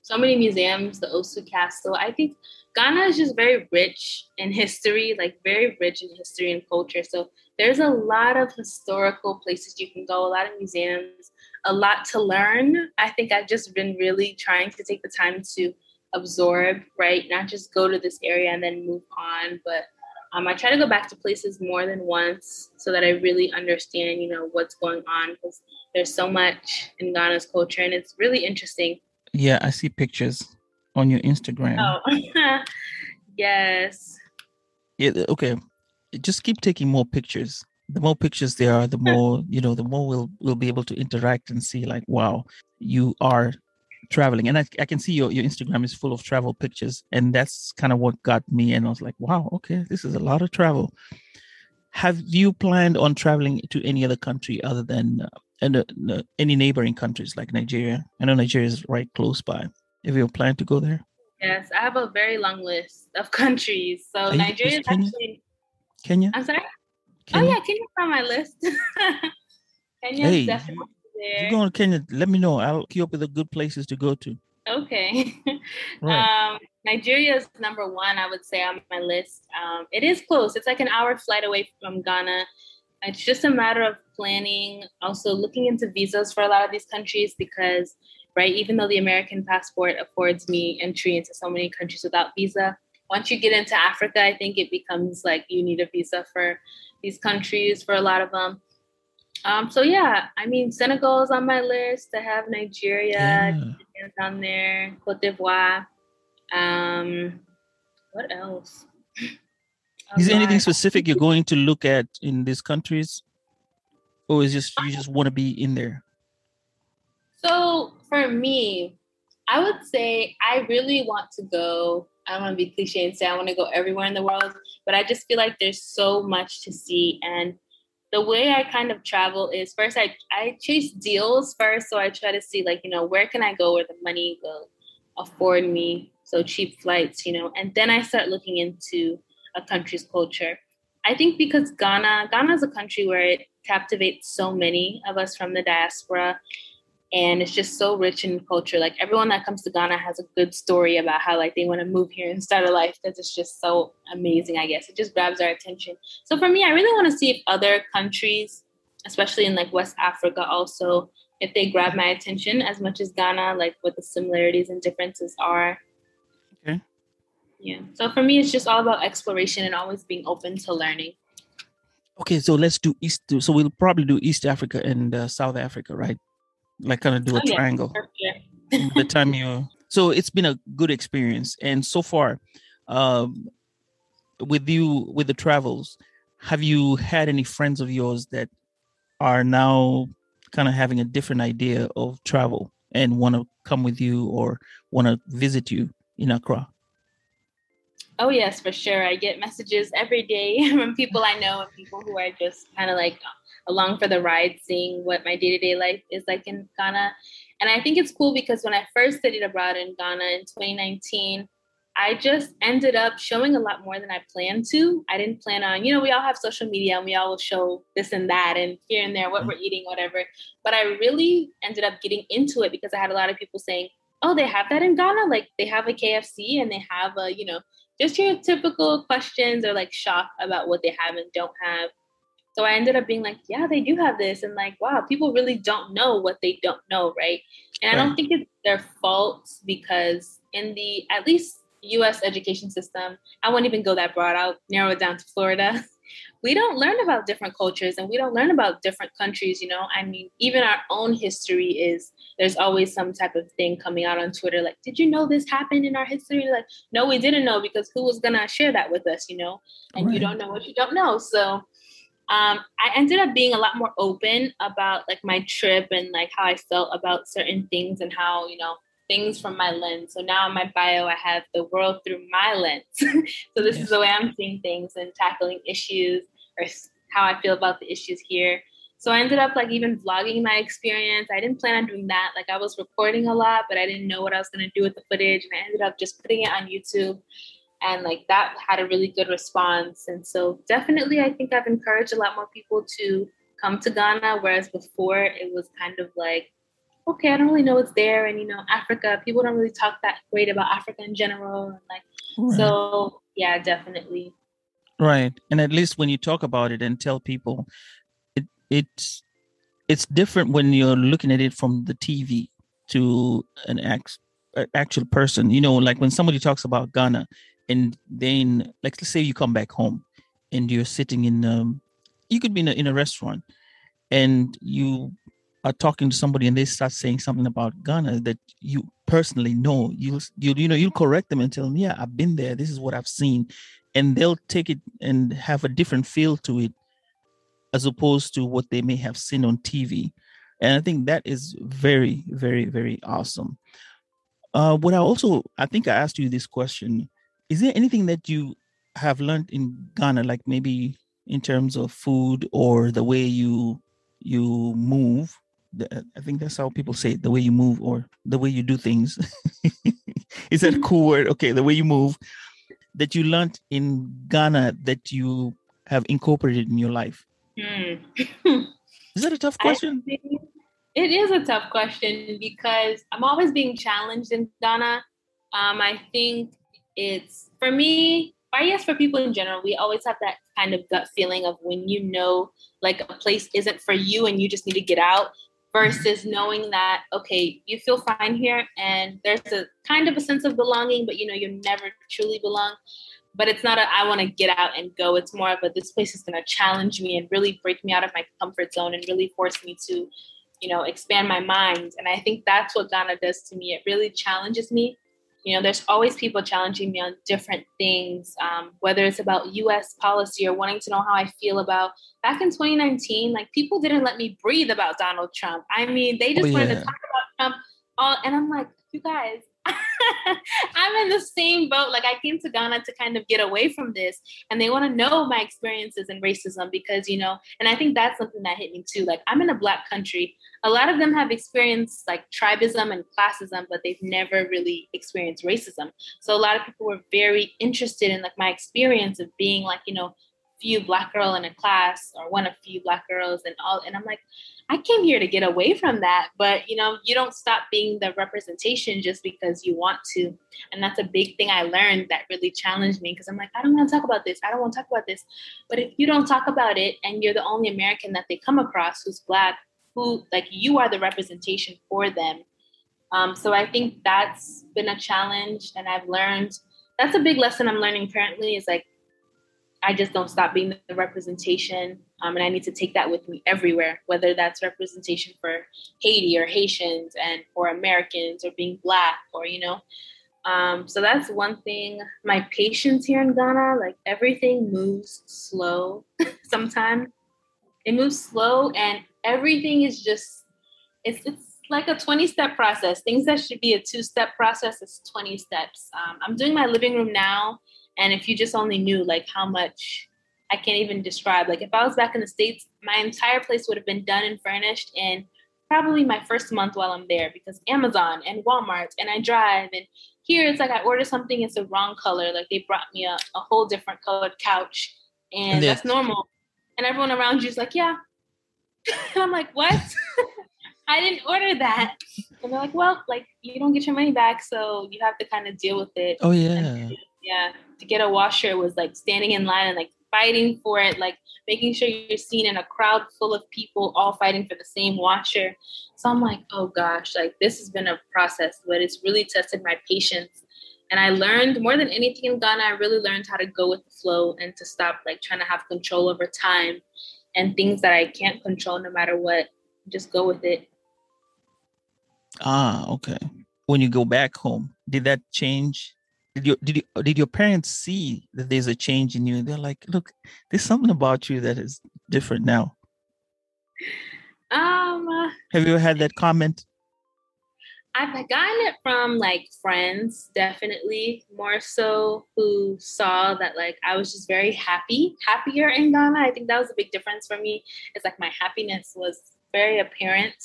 so many museums, the Osu Castle. I think Ghana is just very rich in history, like very rich in history and culture. So there's a lot of historical places you can go, a lot of museums, a lot to learn. I think I've just been really trying to take the time to absorb, right? Not just go to this area and then move on, but um, I try to go back to places more than once so that I really understand, you know, what's going on because there's so much in Ghana's culture and it's really interesting. Yeah, I see pictures on your Instagram. Oh, yes. Yeah, okay. Just keep taking more pictures. The more pictures there are, the more, you know, the more we'll we'll be able to interact and see like, wow, you are traveling. And I, I can see your, your instagram is full of travel pictures. And that's kind of what got me. And i was like wow okay this is a lot of travel. Have you planned on traveling to any other country other than uh, and uh, any neighboring countries like nigeria? I know nigeria is right close by. Have you planned to go there? Yes i have a very long list of countries. So Are nigeria is kenya? actually kenya? I'm sorry? Kenya? oh yeah kenya's on my list. Kenya hey, definitely there. If you're going to Kenya, let me know. I'll keep up with the good places to go to. Okay. right. Um, Nigeria is number one, I would say, on my list. Um, it is close. It's like an hour flight away from Ghana. It's just a matter of planning, also looking into visas for a lot of these countries because, right, even though the American passport affords me entry into so many countries without visa, once you get into Africa, I think it becomes like you need a visa for these countries for a lot of them. Um, so yeah, I mean Senegal is on my list. I have Nigeria yeah. on there, Cote d'Ivoire. Um, what else? Is there anything specific you're going to look at in these countries, or is just you just want to be in there? So for me, I would say I really want to go. I don't want to be cliche and say I want to go everywhere in the world, but I just feel like there's so much to see and the way I kind of travel is first I, I chase deals first. So I try to see like, you know, where can I go where the money will afford me? So cheap flights, you know, and then I start looking into a country's culture. I think because Ghana, Ghana is a country where it captivates so many of us from the diaspora and it's just so rich in culture. Like everyone that comes to Ghana has a good story about how like they want to move here and start a life because it's just so amazing. I guess it just grabs our attention. So for me, I really want to see if other countries, especially in like West Africa, also if they grab my attention as much as Ghana, like what the similarities and differences are. Okay. Yeah. So for me, it's just all about exploration and always being open to learning. Okay, so let's do East. So we'll probably do East Africa and uh, South Africa, right? Like kind of do a oh, triangle yeah. the time you so it's been a good experience and so far um with you with the travels have you had any friends of yours that are now kind of having a different idea of travel and want to come with you or want to visit you in accra Oh yes, for sure. I get messages every day from people I know and people who are just kind of like along for the ride, seeing what my day to day life is like in Ghana. And I think it's cool because when I first studied abroad in Ghana in 2019, I just ended up showing a lot more than I planned to. I didn't plan on, you know, we all have social media and we all will show this and that and here and there what we're eating, whatever. But I really ended up getting into it because I had a lot of people saying, oh, they have that in Ghana? Like they have a KFC and they have a, you know, just your typical questions or like shock about what they have and don't have. So I ended up being like, yeah, they do have this. And like, wow, people really don't know what they don't know, right? And right. I don't think it's their fault because in the at least US education system, I won't even go that broad. I'll narrow it down to Florida. We don't learn about different cultures and we don't learn about different countries, you know. I mean, even our own history is there's always some type of thing coming out on Twitter like, did you know this happened in our history? Like, no, we didn't know because who was gonna share that with us, you know? And right. you don't know what you don't know. So um, I ended up being a lot more open about like my trip and like how I felt about certain things and how, you know, things from my lens. So now in my bio, I have the world through my lens. so this yes. is the way I'm seeing things and tackling issues or how I feel about the issues here. So I ended up like even vlogging my experience. I didn't plan on doing that. Like I was recording a lot, but I didn't know what I was going to do with the footage. And I ended up just putting it on YouTube and like that had a really good response and so definitely i think i've encouraged a lot more people to come to ghana whereas before it was kind of like okay, I don't really know what's there. And you know, Africa, people don't really talk that great about Africa in general. And like, right. so yeah, definitely. Right, and at least when you talk about it and tell people, it it's it's different when you're looking at it from the TV to an act, actual person. You know, like when somebody talks about Ghana, and then like let's say you come back home, and you're sitting in um, you could be in a, in a restaurant, and you are talking to somebody and they start saying something about Ghana that you personally know, you'll you you know you'll correct them and tell them, yeah, I've been there. This is what I've seen, and they'll take it and have a different feel to it, as opposed to what they may have seen on TV. And I think that is very, very, very awesome. Uh, what I also I think I asked you this question: Is there anything that you have learned in Ghana, like maybe in terms of food or the way you you move I think that's how people say it, the way you move or the way you do things. Is that a cool word? Okay, the way you move that you learned in Ghana that you have incorporated in your life. Hmm. is that a tough question? It is a tough question because I'm always being challenged in Ghana. Um, I think it's for me, I guess for people in general, we always have that kind of gut feeling of when you know like a place isn't for you and you just need to get out versus knowing that okay you feel fine here and there's a kind of a sense of belonging but you know you never truly belong. But it's not a i want to get out and go. It's more of a this place is going to challenge me and really break me out of my comfort zone and really force me to you know expand my mind. And i think that's what ghana does to me. It really challenges me you know there's always people challenging me on different things um, whether it's about us policy or wanting to know how i feel about back in 2019 like people didn't let me breathe about donald trump i mean they just oh, yeah. wanted to talk about trump all and i'm like you guys I'm in the same boat. Like I came to Ghana to kind of get away from this, and they want to know my experiences in racism because you know, and I think that's something that hit me too. Like I'm in a black country. A lot of them have experienced like tribism and classism, but they've never really experienced racism. So a lot of people were very interested in like my experience of being like you know few black girl in a class or one of few black girls and all and i'm like i came here to get away from that but you know you don't stop being the representation just because you want to. And that's a big thing i learned that really challenged me because i'm like i don't want to talk about this. I don't want to talk about this. But if you don't talk about it and you're the only american that they come across who's black who like you are the representation for them. Um, so i think that's been a challenge and i've learned. That's a big lesson i'm learning currently is like I just don't stop being the representation. Um, and I need to take that with me everywhere, whether that's representation for Haiti or Haitians and for Americans or being Black or, you know. Um, so that's one thing. My patience here in Ghana, like everything moves slow sometimes. It moves slow and everything is just, it's, it's like a 20 step process. Things that should be a two step process is 20 steps. Um, I'm doing my living room now and if you just only knew like how much I can't even describe. Like if I was back in the States, my entire place would have been done and furnished in probably my first month while I'm there because Amazon and Walmart and I drive and here it's like I order something, it's the wrong color. Like they brought me a, a whole different colored couch and that's normal. And everyone around you is like, yeah. and I'm like, what? I didn't order that. And they're like, well, like you don't get your money back, so you have to kind of deal with it. Oh yeah. Yeah to get a washer was like standing in line and like fighting for it like making sure you're seen in a crowd full of people all fighting for the same washer. So i'm like oh gosh like this has been a process but it's really tested my patience. And i learned more than anything in ghana i really learned how to go with the flow and to stop like trying to have control over time and things that i can't control no matter what just go with it. Ah okay. When you go back home did that change did your did you did your parents see that there's a change in you? And they're like look there's something about you that is different now. Um uh, have you ever had that comment? I've gotten it from like friends definitely more so who saw that like i was just very happy happier in ghana. I think that was a big difference for me. It's like my happiness was very apparent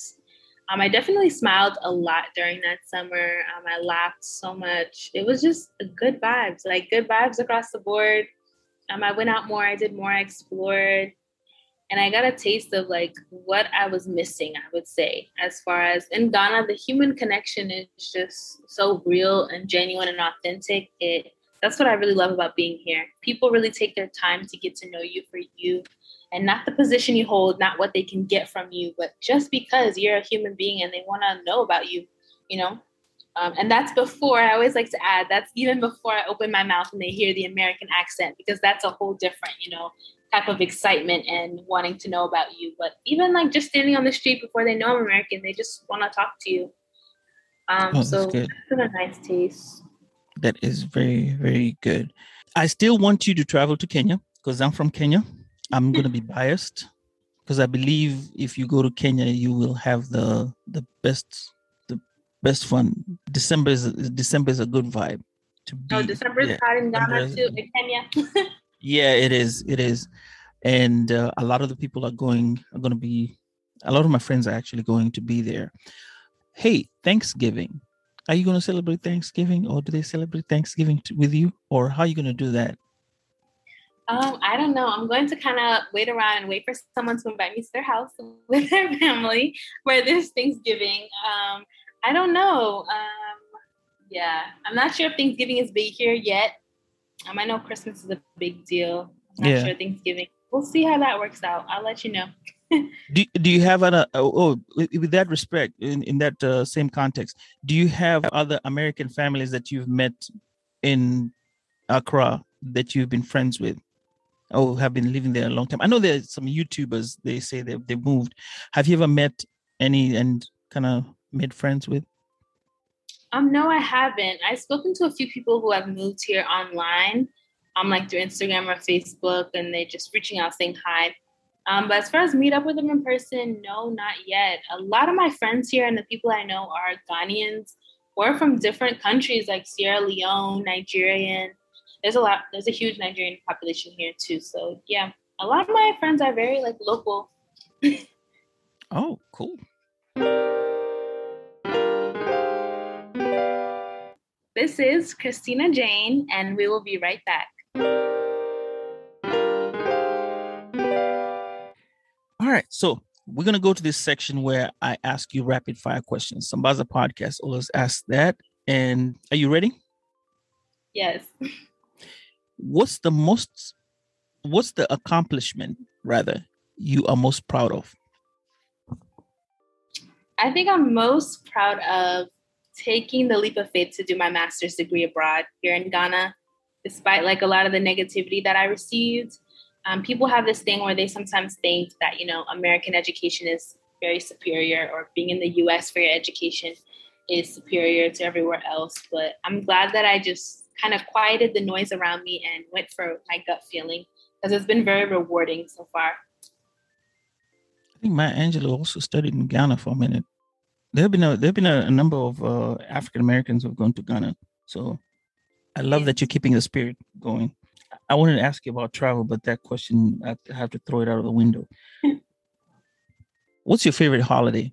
um, I definitely smiled a lot during that summer. Um, I laughed so much. It was just good vibes, like good vibes across the board. Um, I went out more, I did more, I explored. and I got a taste of like what I was missing, I would say, as far as in Ghana, the human connection is just so real and genuine and authentic. It that's what I really love about being here. People really take their time to get to know you for you and not the position you hold, not what they can get from you, but just because you're a human being and they want to know about you, you know? Um, and that's before, I always like to add, that's even before I open my mouth and they hear the American accent, because that's a whole different, you know, type of excitement and wanting to know about you. But even like just standing on the street before they know I'm American, they just want to talk to you. Um, oh, so that's a nice taste. That is very, very good. I still want you to travel to Kenya because I'm from Kenya. I'm going to be biased because I believe if you go to Kenya, you will have the the best the best fun. December is December is a good vibe to be. Oh, December is yeah. hot in Ghana too, in Kenya. yeah, it is. It is, and uh, a lot of the people are going are going to be. A lot of my friends are actually going to be there. Hey, Thanksgiving. Are you going to celebrate Thanksgiving, or do they celebrate Thanksgiving t- with you, or how are you going to do that? Um, I don't know. I'm going to kind of wait around and wait for someone to invite me to their house with their family where there's Thanksgiving. Um, I don't know. Um, yeah, I'm not sure if Thanksgiving is big here yet. Um, I know Christmas is a big deal. I'm not yeah. sure Thanksgiving. We'll see how that works out. I'll let you know. do, do you have an uh, oh with that respect in, in that uh, same context do you have other american families that you've met in accra that you've been friends with or have been living there a long time i know there's some youtubers they say they, they moved have you ever met any and kind of made friends with um no i haven't i've spoken to a few people who have moved here online um like through instagram or facebook and they're just reaching out saying hi um, but as far as meet up with them in person, no, not yet. A lot of my friends here and the people I know are Ghanaians or from different countries like Sierra Leone, Nigerian. There's a lot, there's a huge Nigerian population here too. So yeah, a lot of my friends are very like local. oh, cool. This is Christina Jane, and we will be right back. All right. So we're going to go to this section where I ask you rapid fire questions. Sambaza podcast always asks that. And are you ready? Yes. What's the most, what's the accomplishment rather you are most proud of? I think I'm most proud of taking the leap of faith to do my master's degree abroad here in Ghana, despite like a lot of the negativity that I received um, people have this thing where they sometimes think that you know American education is very superior, or being in the U.S. for your education is superior to everywhere else. But I'm glad that I just kind of quieted the noise around me and went for my gut feeling because it's been very rewarding so far. I think Maya Angelou also studied in Ghana for a minute. There have been a there have been a, a number of uh, African Americans who have gone to Ghana. So I love yeah. that you're keeping the spirit going. I wanted to ask you about travel, but that question I have to throw it out of the window. What's your favorite holiday?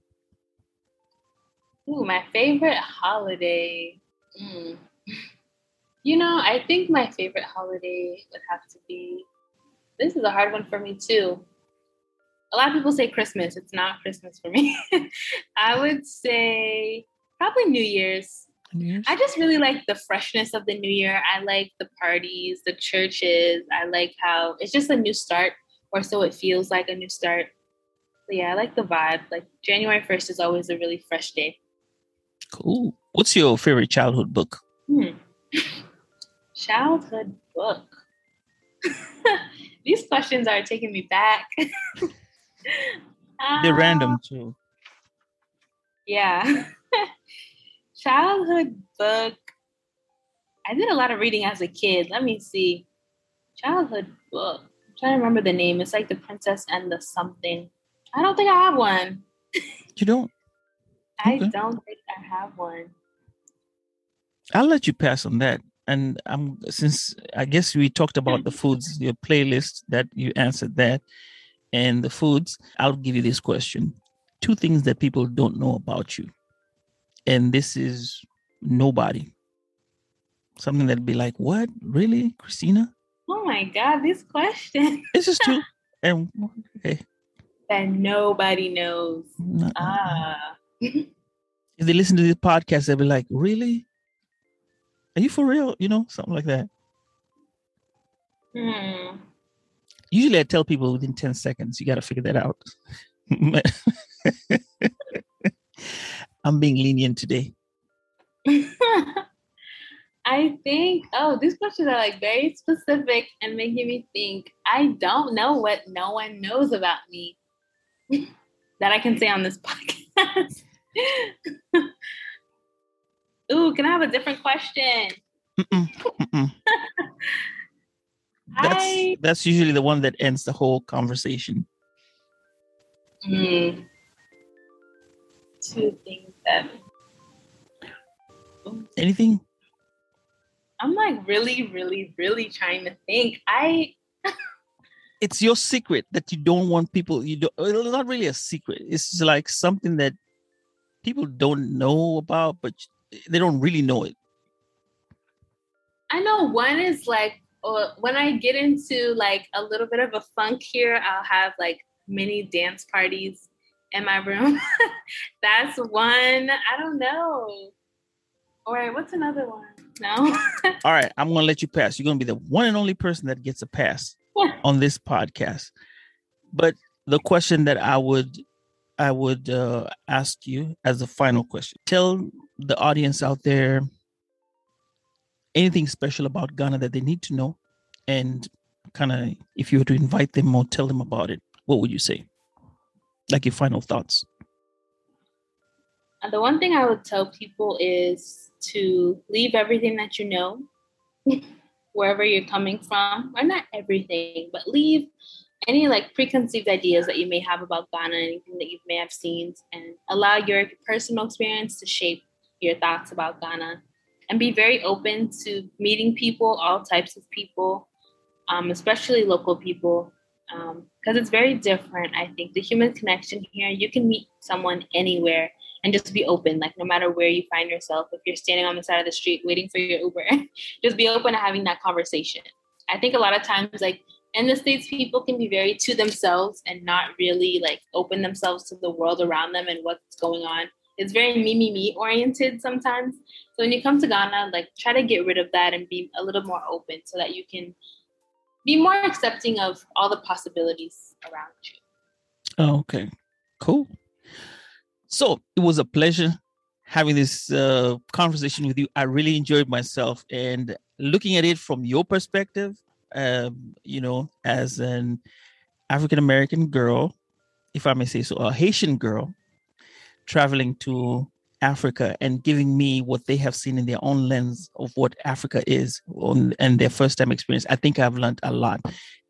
Ooh, my favorite holiday. Mm. You know, I think my favorite holiday would have to be. This is a hard one for me too. A lot of people say Christmas. It's not Christmas for me. I would say probably New Year's. I just really like the freshness of the new year. I like the parties, the churches. I like how it's just a new start, or so it feels like a new start. But yeah, I like the vibe. Like January 1st is always a really fresh day. Cool. What's your favorite childhood book? Hmm. childhood book. These questions are taking me back. They're uh, random too. Yeah childhood book. I did a lot of reading as a kid. Let me see. Childhood book. I'm trying to remember the name. It's like The Princess and the Something. I don't think I have one. You don't? I okay. don't think I have one. I'll let you pass on that. And I'm since I guess we talked about the foods, your playlist that you answered that, and the foods. I'll give you this question: two things that people don't know about you and this is nobody. Something that'd be like, what? Really, Christina? Oh my God, this question. this is true. And hey, that nobody knows. no- Ah. if they listen to this podcast, they'll be like, "Really? Are you for real?" You know, something like that. Hmm. Usually, I tell people within ten seconds. You got to figure that out. I'm being lenient today. I think, oh, these questions are like very specific and making me think. I don't know what no one knows about me that I can say on this podcast. Ooh, can I have a different question? Mm-mm, mm-mm. That's I- that's usually the one that ends the whole conversation. Hmm. Two things that Anything? I'm like really, really, really trying to think. I It's your secret that you don't want people. You don't. It's not really a secret. It's just like something that people don't know about, but they don't really know it. I know one is like uh, when I get into like a little bit of a funk here, I'll have like mini dance parties in my room. That's one. I don't know. All right, what's another one? No. All right, I'm gonna let you pass. You're gonna be the one and only person that gets a pass on this podcast. But the question that I would I would uh, ask you as a final question: Tell the audience out there anything special about Ghana that they need to know, and kind of if you were to invite them or tell them about it, what would you say? Like your final thoughts. And the one thing I would tell people is to leave everything that you know, wherever you're coming from, or not everything, but leave any like preconceived ideas that you may have about Ghana, anything that you may have seen, and allow your personal experience to shape your thoughts about Ghana. And be very open to meeting people, all types of people, um, especially local people, because it's very different. I think the human connection here, you can meet someone anywhere and just be open like no matter where you find yourself if you're standing on the side of the street waiting for your uber just be open to having that conversation i think a lot of times like in the states people can be very to themselves and not really like open themselves to the world around them and what's going on it's very me me me oriented sometimes so when you come to ghana like try to get rid of that and be a little more open so that you can be more accepting of all the possibilities around you Oh, okay, cool. So it was a pleasure having this uh, conversation with you. I really enjoyed myself and looking at it from your perspective. Um, you know, as an African American girl, if I may say so, a Haitian girl traveling to Africa and giving me what they have seen in their own lens of what Africa is on, and their first time experience. I think I've learned a lot.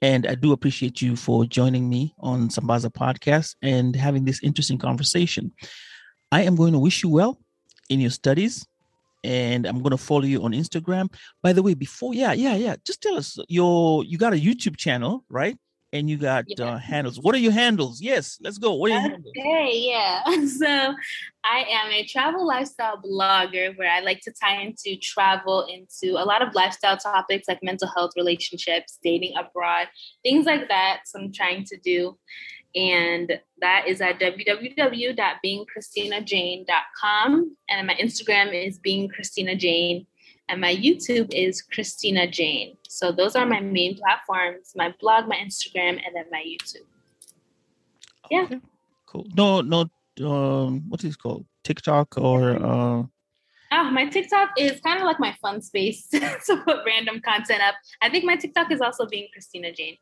And I do appreciate you for joining me on Sambaza podcast and having this interesting conversation. I am going to wish you well in your studies and I'm going to follow you on Instagram. By the way, before, yeah, yeah, yeah, just tell us your, you got a YouTube channel, right? And you got Yeah. uh, handles. What are your handles? Yes, let's go. What are your handles? Okay, yeah. So I am a travel lifestyle blogger where I like to tie into travel into a lot of lifestyle topics like mental health, relationships, dating abroad, things like that. So I'm trying to do. And that is at www.beingchristinajane.com. And my Instagram is being Christina Jane. And my YouTube is Christina Jane. So those are my main platforms my blog, my Instagram, and then my YouTube. Yeah. Okay, cool. No, no, um, what is it called? TikTok or uh, Oh, my TikTok is kind of like my fun space to put random content up. I think my TikTok is also being Christina Jane.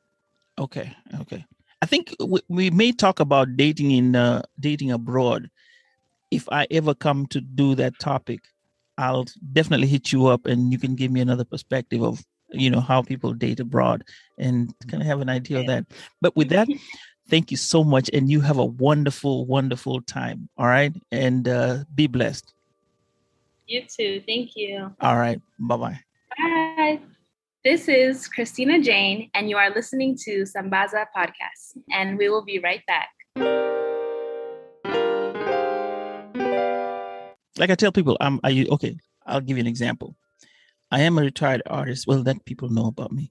Okay, okay. I think we, we may talk about dating in uh, dating abroad. If I ever come to do that topic, I'll definitely hit you up, and you can give me another perspective of you know how people date abroad, and kind of have an idea of that. But with that, thank you so much, and you have a wonderful, wonderful time. All right, and uh, be blessed. You too. Thank you. All right, Bye bye bye. This is Christina Jane, and you are listening to Sambaza Podcast. And we will be right back. like I tell people, I'm I okay. I'll give you an example. I am a retired artist. Well, that people know about me.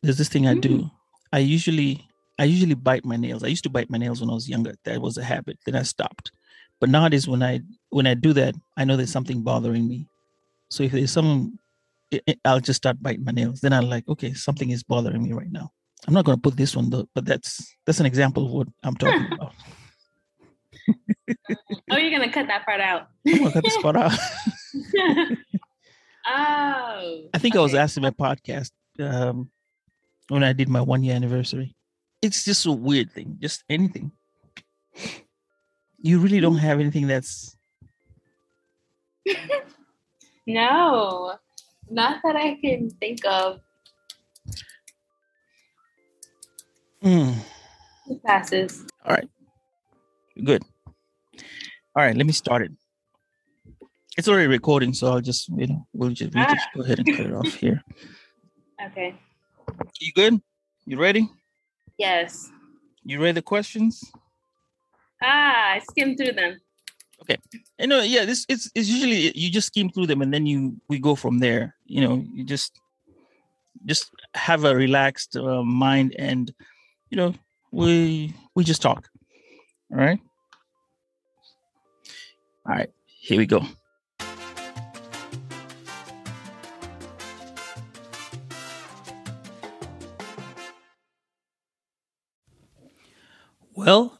There's this thing I do. Mm-hmm. I usually I usually bite my nails. I used to bite my nails when I was younger. That was a habit. Then I stopped. But nowadays, when I when I do that, I know there's something bothering me. So if there's some, I'll just start biting my nails. Then I'm like, okay, something is bothering me right now. I'm not going to put this one though, but that's that's an example of what I'm talking about. oh, you're gonna cut that part out. I'm gonna cut this part out. oh. I think okay. I was asked in my podcast um, when I did my one year anniversary. It's just a weird thing, just anything. You really don't have anything that's. no, not that I can think of. Mm. It passes. All right. Good. All right, let me start it. It's already recording, so I'll just, you know, we'll just, we'll just go ahead and cut it off here. Okay. You good? You ready? Yes. You read the questions? Ah, I skimmed through them. Okay. You know, yeah, this it's it's usually you just skim through them and then you we go from there. You know, you just just have a relaxed uh, mind and you know, we we just talk. All right? All right. Here we go. Well,